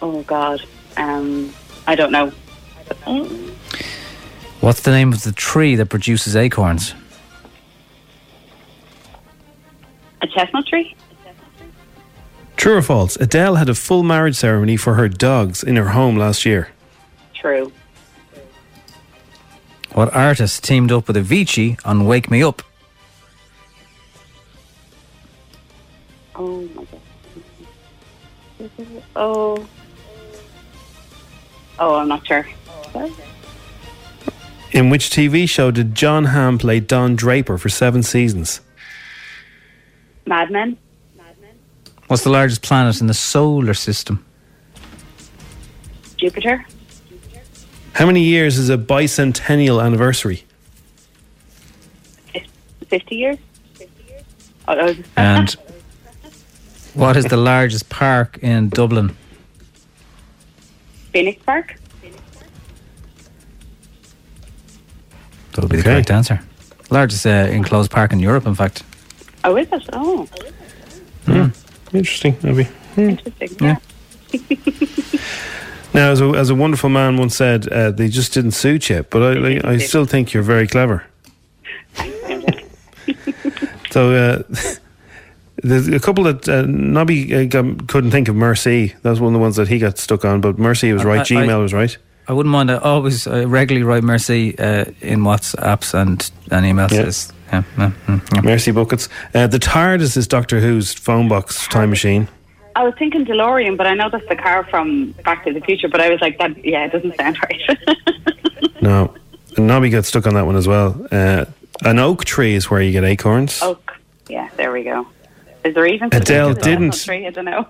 oh God, um, I don't know. What's the name of the tree that produces acorns? A chestnut tree? True or false? Adele had a full marriage ceremony for her dogs in her home last year. True. What artist teamed up with Avicii on Wake Me Up? Oh my god. Oh. Oh, I'm not sure. In which TV show did Jon Hamm play Don Draper for seven seasons? Mad Men? What's the largest planet in the solar system? Jupiter? How many years is a bicentennial anniversary? 50 years? Oh, that was- And what is the largest park in Dublin? Phoenix Park? That'll be the correct answer. Largest uh, enclosed park in Europe, in fact. Oh, is it? Oh, Interesting, maybe. interesting. Yeah. Now, as a, as a wonderful man once said, uh, they just didn't suit you, but I, like, I still think you're very clever. so, uh, there's a couple that uh, Nobby uh, couldn't think of Mercy. That was one of the ones that he got stuck on, but Mercy was right. I- I- Gmail was right. I wouldn't mind. I always I regularly write Mercy uh, in WhatsApps and, and emails. Yeah. It's- Yeah, yeah, yeah. Mercy buckets. Uh, the TARDIS is Doctor Who's phone box time machine. I was thinking DeLorean, but I know that's the car from Back to the Future, but I was like, that, yeah, it doesn't sound right. No, and Nobby got stuck on that one as well. Uh, an oak tree is where you get acorns. Oak. Yeah, there we go. Is there even Adele is didn't. Tree? I don't know.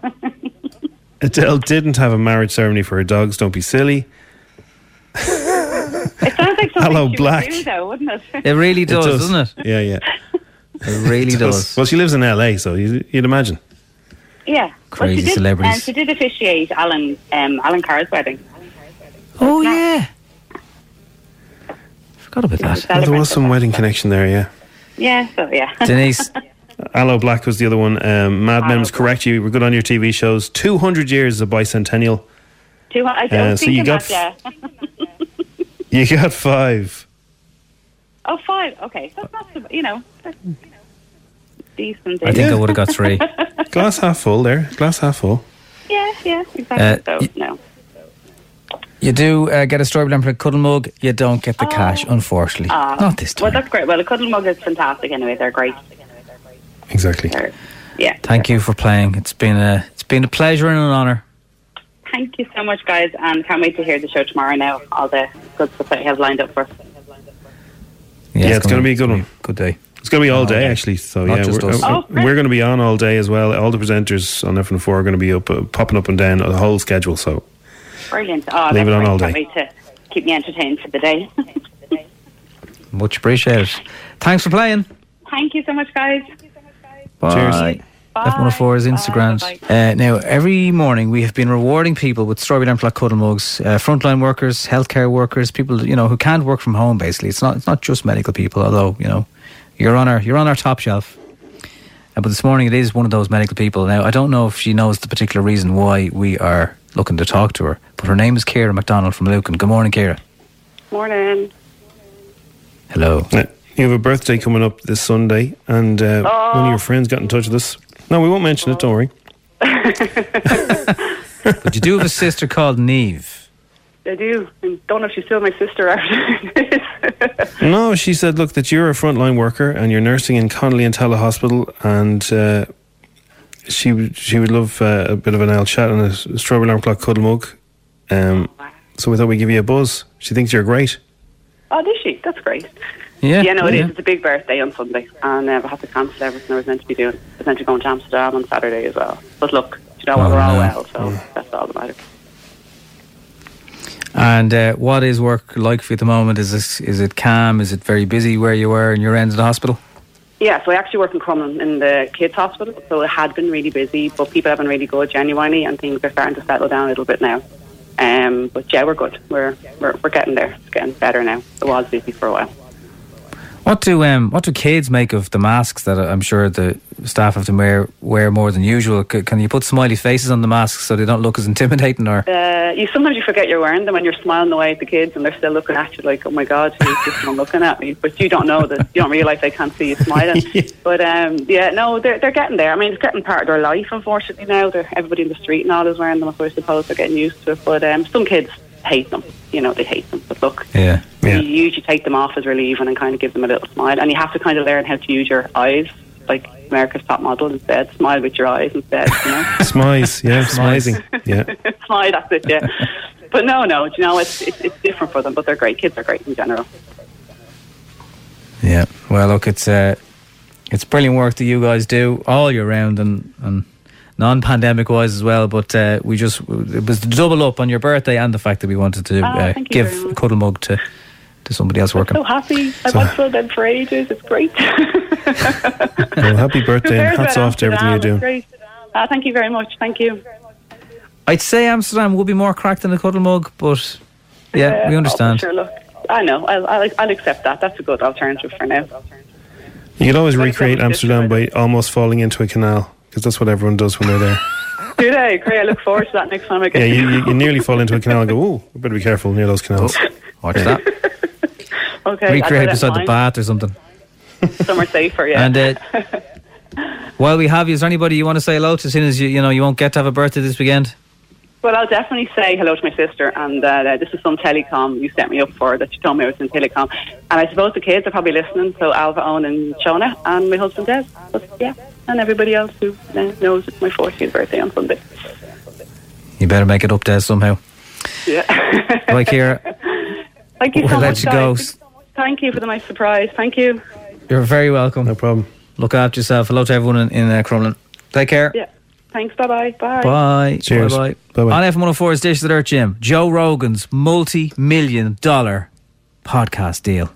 Adele didn't have a marriage ceremony for her dogs. Don't be silly. it sounds like something Hello, she would Black. do, though, wouldn't it? It really does, does. doesn't it? Yeah, yeah. It really It does. Well, she lives in LA, so you, you'd imagine. Yeah. Crazy well, she did, celebrities. And she did officiate Alan um, Alan Carr's wedding. Oh yeah. Forgot about that. Well, there was some wedding connection there, yeah. Yeah, so yeah. Denise. Aloe Blacc was the other one. Um, Mad Men was correct. You were good on your TV shows. 200 years is a bicentennial. Two, I, I Uh, was so you thinking got that, yeah. You got five. oh, five. Okay, that's not so, you know, that's decent. I think I would have got three. Glass half full there. Glass half full. Yeah, yeah, exactly. Uh, so, no. You do uh, get a strawberry lamp and a cuddle mug. You don't get the cash, unfortunately. Ah, Not this time. Well, that's great. Well, the cuddle mug is fantastic anyway. They're great. Exactly. Yeah. Thank you for playing. It's been a it's been a pleasure and an honour thank you so much, guys, and can't wait to hear the show tomorrow now. All the good stuff that you have lined up for us. Yeah, yeah it's going to be a good one. Good day. It's going to be all day, actually. So Not yeah, we're, uh, oh, we're, going to be on all day as well. All the presenters on FM4 are going to be up, uh, popping up and down uh, the whole schedule. So brilliant! Oh, Leave it on great. all day. Can't wait to keep me entertained for the day. Much appreciated. Thanks for playing. Thank you so much, guys. Bye. Cheers. F104's Instagram. Uh, now, every morning we have been rewarding people with strawberry and block cuddle mugs, uh, frontline workers, healthcare workers, people you know who can't work from home. Basically, it's not it's not just medical people, although you know you're on our you're on our top shelf. Uh, but this morning it is one of those medical people. Now, I don't know if she knows the particular reason why we are looking to talk to her, but her name is Kira McDonald from Lucan. Good morning, Kira. Morning. Hello. Uh, you have a birthday coming up this Sunday, and uh, oh. one of your oh. friends got in touch with us. No, we won't mention it. Don't worry. but you do have a sister called Neve. I do. And don't know if she's still my sister after No, she said, look, that you're a frontline worker and you're nursing in Connolly and Tallaght Hospital, and uh, she would she would love uh, a bit of an old chat and a strawberry alarm clock cuddle mug. Um, so we thought we'd give you a buzz. She thinks you're great. Oh, did she? That's great. Yeah, yeah, no, it is. yeah. It's a big birthday on Sunday, and uh, I had to cancel everything I was meant to be doing. I was meant to go to Amsterdam on Saturday as well. But look, you know what? Oh, we're all no. well, so that's all that matters. And uh, what is work like for you at the moment? Is it is it calm? Is it very busy where you were in your end of the hospital? Yeah, so I actually work in Crumlin in the kids' hospital, so it had been really busy, but people have been really good genuinely, and things are starting to settle down a little bit now. Um, but yeah, we're good. We're, we're we're getting there. It's getting better now. It was busy for a while. What do um what do kids make of the masks that I'm sure the staff have to wear wear more than usual? C- Can you put smiley faces on the masks so they don't look as intimidating? Or Uh, you sometimes you forget you're wearing them when you're smiling away at the kids and they're still looking at you like, oh my god, who's this one looking at me? But you don't know that you don't realise they can't see you smiling. But um, yeah, no, they're they're getting there. I mean, it's getting part of their life. Unfortunately, now they're everybody in the street and all is wearing them. So I suppose they're getting used to it. But um, some kids hate them. You know, they hate them. But look, yeah, you usually take them off as relieving and kind of give them a little smile. And you have to kind of learn how to use your eyes, like America's Top Model instead. Smile with your eyes instead. You know. Smize, yeah, smizing, yeah. Smile, that's it, yeah. But no, no, you know, it's, it's it's different for them, but they're great. Kids are great in general. Yeah. Well, look, it's uh, it's brilliant work that you guys do all year round and and non-pandemic wise as well. But uh, we just it was to double up on your birthday and the fact that we wanted to Ah, uh, thank you very give a cuddle mug to to somebody else working. So happy. I've So- watched them for ages. It's great. Well, happy birthday and hats off to everything you're doing. Great. Uh, thank you very much. Thank you. I'd say Amsterdam would be more cracked than a cuddle mug, but yeah, Uh, we oh, understand. sure, look, I know. I'll, I'll, I'll accept that. That's a good alternative for now. You could always recreate Amsterdam by almost falling into a canal because that's what everyone does when they're there. Do they? Great. I look forward to that next time I get Yeah, you, you, you nearly fall into a canal and go, oh, we better be careful near those canals. Watch that. Okay. Recreate bear beside the bath or something. Somewhere are safer, yeah. And uh, while we have you, is there anybody you want to say hello to? As soon as you you know you won't get to have a birthday this weekend. Well, I'll definitely say hello to my sister, and uh, this is some telecom you set me up for that you told me I was in telecom. And I suppose the kids are probably listening, so Alva, Owen, and Shona, and my husband Des. But yeah, and everybody else who uh, knows it's my 40th birthday on Sunday. You better make it up there somehow. Yeah. Like here, Thank you so We'll let much, you guys. go. Thank you for the nice surprise. Thank you. you're very welcome. No problem. Look after yourself. Hello to everyone in, in uh, Crumlin. Take care. Yeah. Thanks. Bye-bye. Bye. Bye. Cheers. Bye Bye-bye. On FM104's Dish the Dirt Gym, Joe Rogan's multi million dollar podcast deal.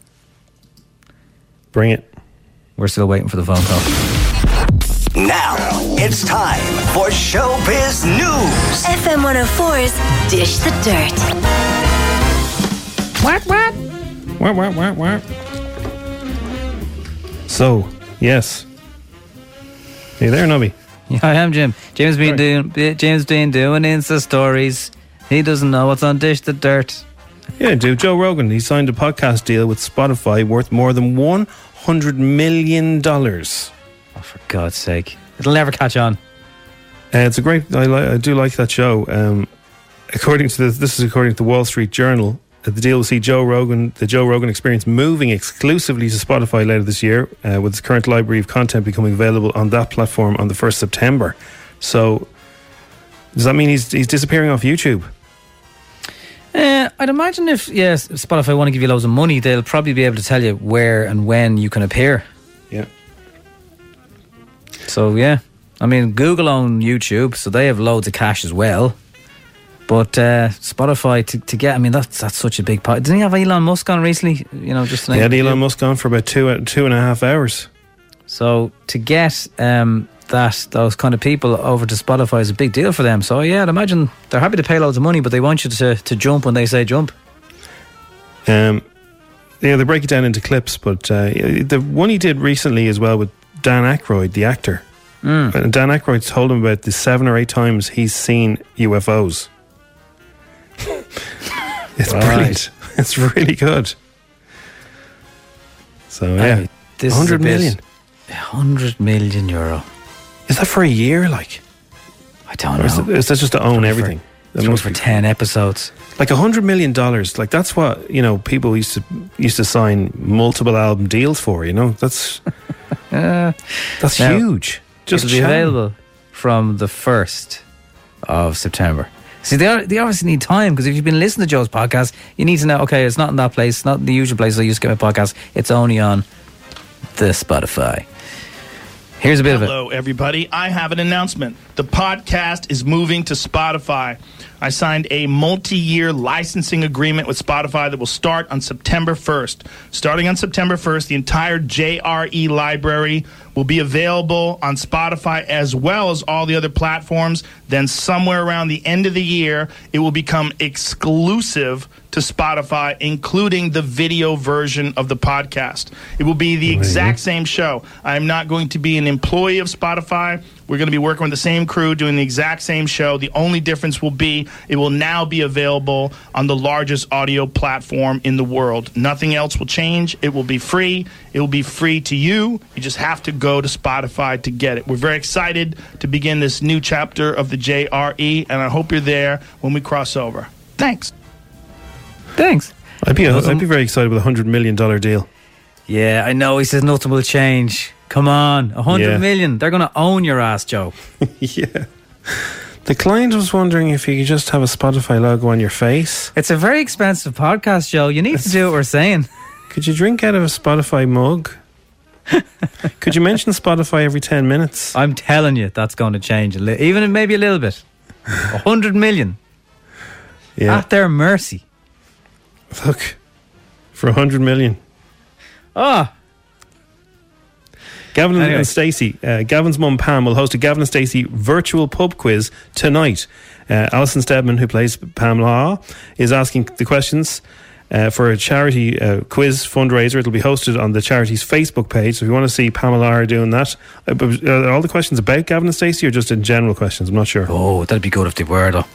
Bring it. We're still waiting for the phone call. Now it's time for Showbiz News. FM 104's Dish the Dirt. What, what? What, what, what, what? So, yes. Are you there, Nobby? Yeah, I am Jim. James been doing James been doing Insta stories. He doesn't know what's on Dish the Dirt. Yeah, dude. Joe Rogan, he signed a podcast deal with Spotify worth more than $100 million. Oh, for God's sake. It'll never catch on. Uh, it's a great. I, li- I do like that show. Um, according to the, this is according to the Wall Street Journal. The deal will see Joe Rogan, the Joe Rogan Experience, moving exclusively to Spotify later this year, uh, with its current library of content becoming available on that platform on the first September. So, does that mean he's he's disappearing off YouTube? Uh, I'd imagine if yes, Spotify want to give you loads of money, they'll probably be able to tell you where and when you can appear. Yeah. So yeah, I mean Google own YouTube, so they have loads of cash as well. But uh, Spotify to, to get, I mean that's that's such a big part. Didn't he have Elon Musk on recently? You know, just He had Elon Musk on for about two two and a half hours. So to get um, that those kind of people over to Spotify is a big deal for them. So yeah, I'd imagine they're happy to pay loads of money, but they want you to to jump when they say jump. Um, yeah, they break it down into clips, but uh, the one he did recently as well with Dan Aykroyd, the actor. Mm. Dan Aykroyd told him about the seven or eight times he's seen UFOs. It's Right. brilliant. It's really good. So yeah, this is a hundred bit- million. Hundred million euro. Is that for a year? Like, I don't or is, know. is that just to own everything? That must for be- ten episodes. like a hundred million dollars. Like that's what you know. People used to used to sign multiple album deals for. You know, that's Uh, that's Now, huge. Just it'll be available from the first of September. See, they, are, they obviously need time because if you've been listening to Joe's podcast, you need to know. Okay, it's not in that place, not in the usual place I used to get my podcast. It's only on the Spotify. Here's a bit of it. Hello, everybody. I have an announcement. The podcast is moving to Spotify. I signed a multi year licensing agreement with Spotify that will start on September 1st. Starting on September 1st, the entire JRE library will be available on Spotify as well as all the other platforms. Then, somewhere around the end of the year, it will become exclusive to Spotify, including the video version of the podcast. It will be the exact same show. I'm not going to be an employee of Spotify. We're going to be working with the same crew doing the exact same show. The only difference will be it will now be available on the largest audio platform in the world. Nothing else will change. It will be free. It will be free to you. You just have to go to Spotify to get it. We're very excited to begin this new chapter of the JRE, and I hope you're there when we cross over. Thanks. Thanks. I'd be, I'd be very excited with a $100 million deal. Yeah, I know. He says nothing will change. Come on, a hundred Yeah. million. They're going to own your ass, Joe. yeah. The client was wondering if you could just have a Spotify logo on your face. It's a very expensive podcast, Joe. You need to do what we're saying. Could you drink out of a Spotify mug? could you mention Spotify every 10 minutes? I'm telling you, that's going to change a li- even maybe a little bit. A hundred million Yeah. at their mercy. Look, for a 100 million. Ah, Gavin Anyway. and Stacey, uh, Gavin's mum Pam will host a Gavin and Stacey virtual pub quiz tonight. Uh, Alison Steadman, who plays Pam Law, is asking the questions uh, for a charity uh, quiz fundraiser. It'll be hosted on the charity's Facebook page. So if you want to see Pamela doing that, uh, are all the questions about Gavin and Stacey or just in general questions? I'm not sure. Oh, that'd be good if they were, though.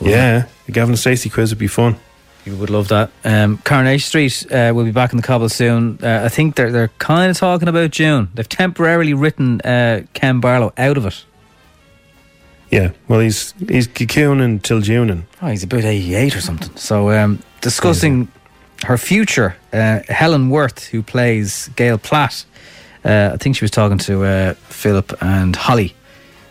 Yeah, the Gavin and Stacey quiz would be fun. You would love that. Um, Coronation Street uh, will be back in the cobble soon. Uh, I think they're they're kind of talking about June. They've temporarily written uh, Ken Barlow out of it. Yeah, well, he's he's cocooning until June. And Oh, he's about 88 or something. So, um, discussing her future, uh, Helen Worth, who plays Gail Platt, uh, I think she was talking to uh, Phillip and Holly.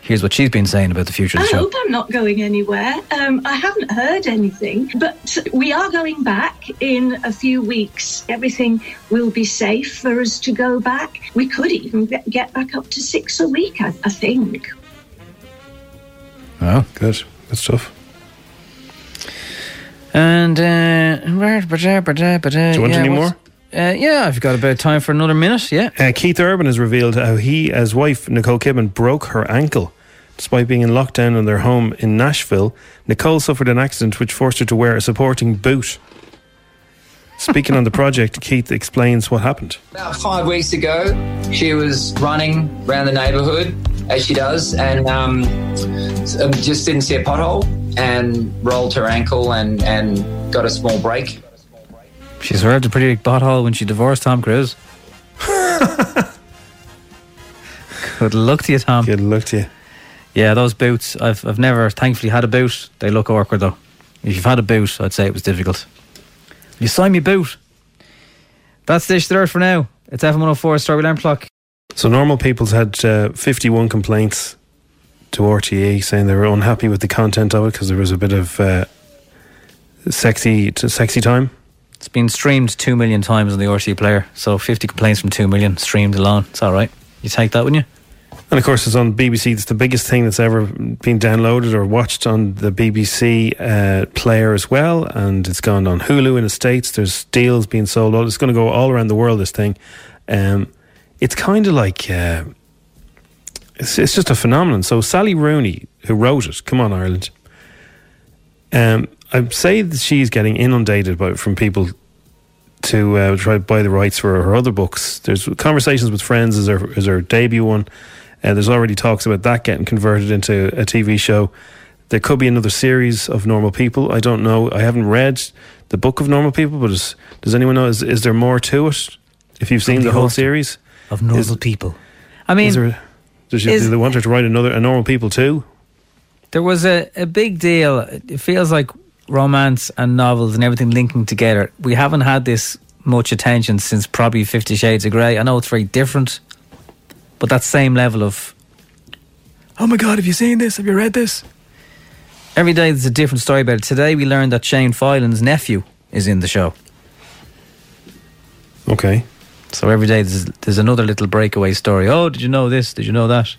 Here's what she's been saying about the future of I the show. hope I'm not going anywhere. Um, I haven't heard anything, but we are going back in a few weeks. Everything will be safe for us to go back. We could even get- get back up to six a week, I, I think. Oh, good. Good stuff. And, uh, do Do you want any more? Uh, yeah, I've got about time for another minute. Yeah. Uh, Keith Urban has revealed how he, his wife Nicole Kidman, broke her ankle. Despite being in lockdown in their home in Nashville, Nicole suffered an accident which forced her to wear a supporting boot. Speaking on the project, Keith explains what happened. About five weeks ago, she was running around the neighbourhood as she does, and um, um, just didn't see a pothole and rolled her ankle and, and got a small break. She survived a pretty big butthole when she divorced Tom Cruise. Good luck to you, Tom. Good luck to you. Yeah, those boots. I've I've never, thankfully, had a boot. They look awkward though. If you've had a boot, I'd say it was difficult. You sign me boot. That's Dish the Dirt for now. It's FM104 Strawberry Alarm Clock. So, Normal People's had uh, 51 complaints to RTE saying they were unhappy with the content of it because there was a bit of uh, sexy to sexy time. It's been streamed two million times on the RTE player, so 50 complaints from two million streamed alone. It's all right. You take that, wouldn't you? And of course, it's on BBC. It's the biggest thing that's ever been downloaded or watched on the BBC uh, player as well. And it's gone on Hulu in the States. There's deals being sold. It's going to go all around the world, this thing. Um, it's kind of like. Uh, it's, it's just a phenomenon. So, Sally Rooney, who wrote it, come on, Ireland. Um, I'd say that she's getting inundated by, from people to uh, try to buy the rights for her other books. There's conversations with friends as her as her debut one. Uh, there's already talks about that getting converted into a TV show. There could be another series of Normal People. I don't know. I haven't read the book of Normal People, but is, does anyone know? Is, is there more to it? If you've seen the, the whole series of Normal People. I mean, is there, does she, is- do they want her to write another a Normal People too? There was a, a big deal. It feels like romance and novels and everything linking together. We haven't had this much attention since probably Fifty Shades of Grey. I know it's very different, but that same level of, oh my God, have you seen this? Have you read this? Every day there's a different story about it. Today we learned that Shane Filan's nephew is in the show. Okay. So every day there's, there's another little breakaway story. Oh, did you know this? Did you know that?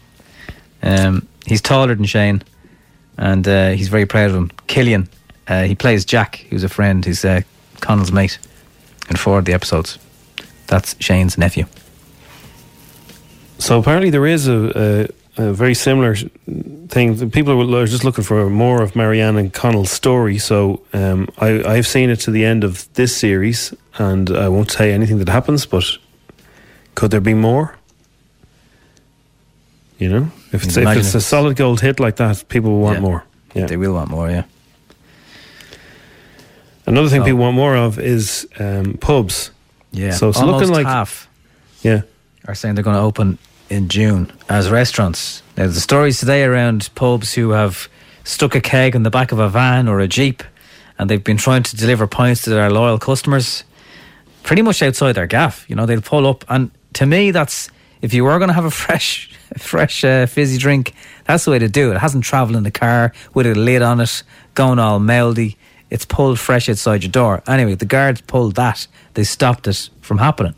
Um, he's taller than Shane, and uh, he's very proud of him. Killian, uh, he plays Jack, who's a friend, who's uh, Connell's mate, in four of the episodes. That's Shane's nephew. So apparently there is a, a, a very similar thing. People are just looking for more of Marianne and Connell's story. So um, I, I've seen it to the end of this series, and I won't say anything that happens. But could there be more? You know, if it's, if it's a solid gold hit like that, people will want Yeah. more. Yeah, they will want more. Yeah. Another thing Oh. people want more of is um, pubs. Yeah. So it's looking like half. Yeah. Are saying they're going to open in June as restaurants. Now, the stories today around pubs who have stuck a keg in the back of a van or a jeep, and they've been trying to deliver pints to their loyal customers, pretty much outside their gaff. You know, they'll pull up, and to me, that's if you were going to have a fresh, fresh uh, fizzy drink, that's the way to do it. It hasn't travelled in the car with a lid on it, going all mouldy. It's pulled fresh outside your door. Anyway, the guards pulled that. They stopped it from happening.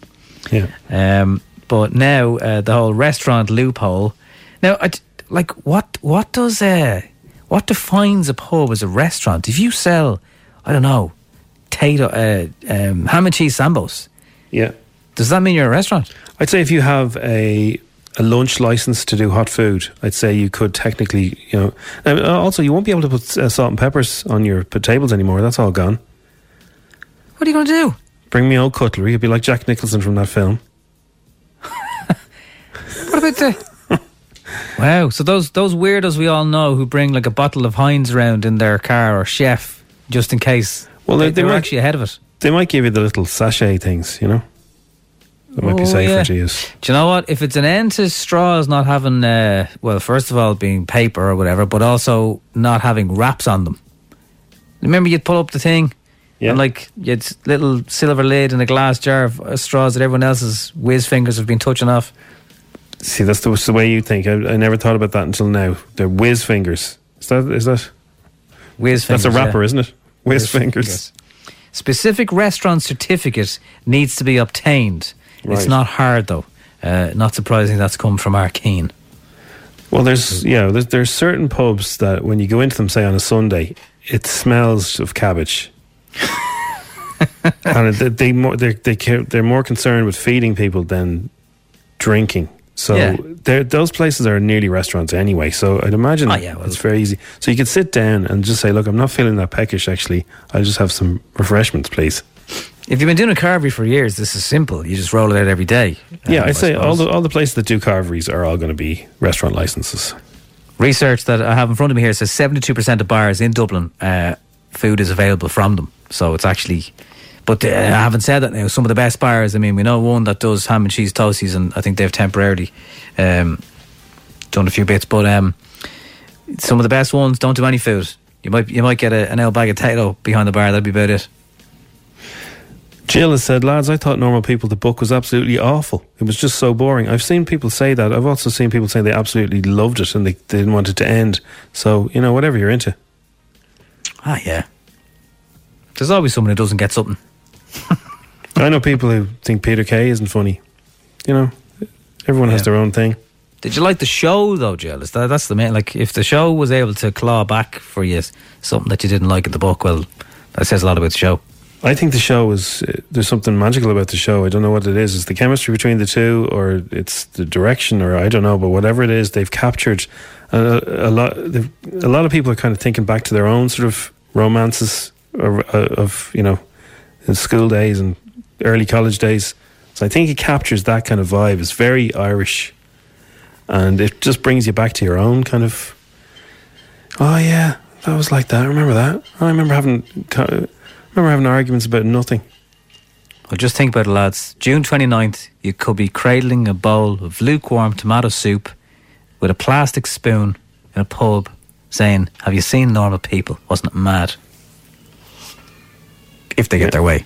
Yeah. Um, but now uh, the whole restaurant loophole. Now, I like what? What does uh, what defines a pub as a restaurant? If you sell, I don't know, tato, uh, um, ham and cheese sambos, Yeah. does that mean you're a restaurant? I'd say if you have a a lunch license to do hot food, I'd say you could technically, you know. And uh, also, you won't be able to put uh, salt and peppers on your p- tables anymore. That's all gone. What are you going to do? Bring me old cutlery. You'd be like Jack Nicholson from that film. What about the? wow! So those those weirdos we all know who bring like a bottle of Heinz around in their car or chef just in case. Well, they, they- they they were might- actually ahead of it. They might give you the little sachet things, you know. That might be Oh, safer yeah. to use. Do you know what? If it's an end to straws not having, uh, well, first of all, being paper or whatever, but also not having wraps on them. Remember, you'd pull up the thing, and like you'd little silver lid in a glass jar of uh, straws that everyone else's whiz fingers have been touching off. See, that's the, that's the way you think. I, I never thought about that until now. They're whiz fingers. Is that is that whiz? That's a fingers, rapper, yeah. isn't it? Whiz, Whiz fingers. fingers. Specific restaurant certificate needs to be obtained. It's not hard though. Uh, not surprising that's come from Arcane. Well, there's yeah, there's, there's certain pubs that when you go into them, say on a Sunday, it smells of cabbage, and they they more they they care, they're more concerned with feeding people than drinking. So Yeah. those places are nearly restaurants anyway. So I'd imagine Oh, yeah, well- it's very easy. So you could sit down and just say, "Look, I'm not feeling that peckish. Actually, I'll just have some refreshments, please." If you've been doing a carvery for years, this is simple. You just roll it out every day. Yeah, Um, I I'd say all the all the places that do carveries are all going to be restaurant licenses. Research that I have in front of me here says 72% of bars in Dublin, uh, food is available from them. So it's actually, but uh, I haven't said that now. Some of the best bars, I mean, we know one that does ham and cheese toasties, and I think they've temporarily um, done a few bits, but um, some of the best ones don't do any food. You might you might get a, an old bag of potato behind the bar, that'd be about it. Jill has said, lads, I thought normal people the book was absolutely awful. It was just so boring. I've seen people say that. I've also seen people say they absolutely loved it and they, they didn't want it to end. So, you know, whatever you're into. Ah, yeah. There's always someone who doesn't get something. I know people who think Peter Kay isn't funny. You know, everyone has their own thing. Did you like the show though, Jill? Is that that's the main like if the show was able to claw back for you something that you didn't like in the book, well, that says a lot about the show. I think the show is, uh, there's something magical about the show. I don't know what it is. It's the chemistry between the two or it's the direction or I don't know, but whatever it is, they've captured a, a lot. A lot of people are kind of thinking back to their own sort of romances of, of you know, school days and early college days. So I think it captures that kind of vibe. It's very Irish, and it just brings you back to your own kind of. Oh yeah, that was like that. I remember that. I remember having, co- remember having arguments about nothing. Well, just think about it, lads. June 29th, you could be cradling a bowl of lukewarm tomato soup with a plastic spoon in a pub saying, Have you seen normal people? Wasn't it mad? If they get their way.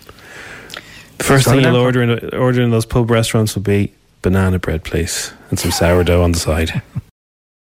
The first Sorry, thing you'll order in, order in those pub restaurants will be banana bread, please, and some sourdough on the side.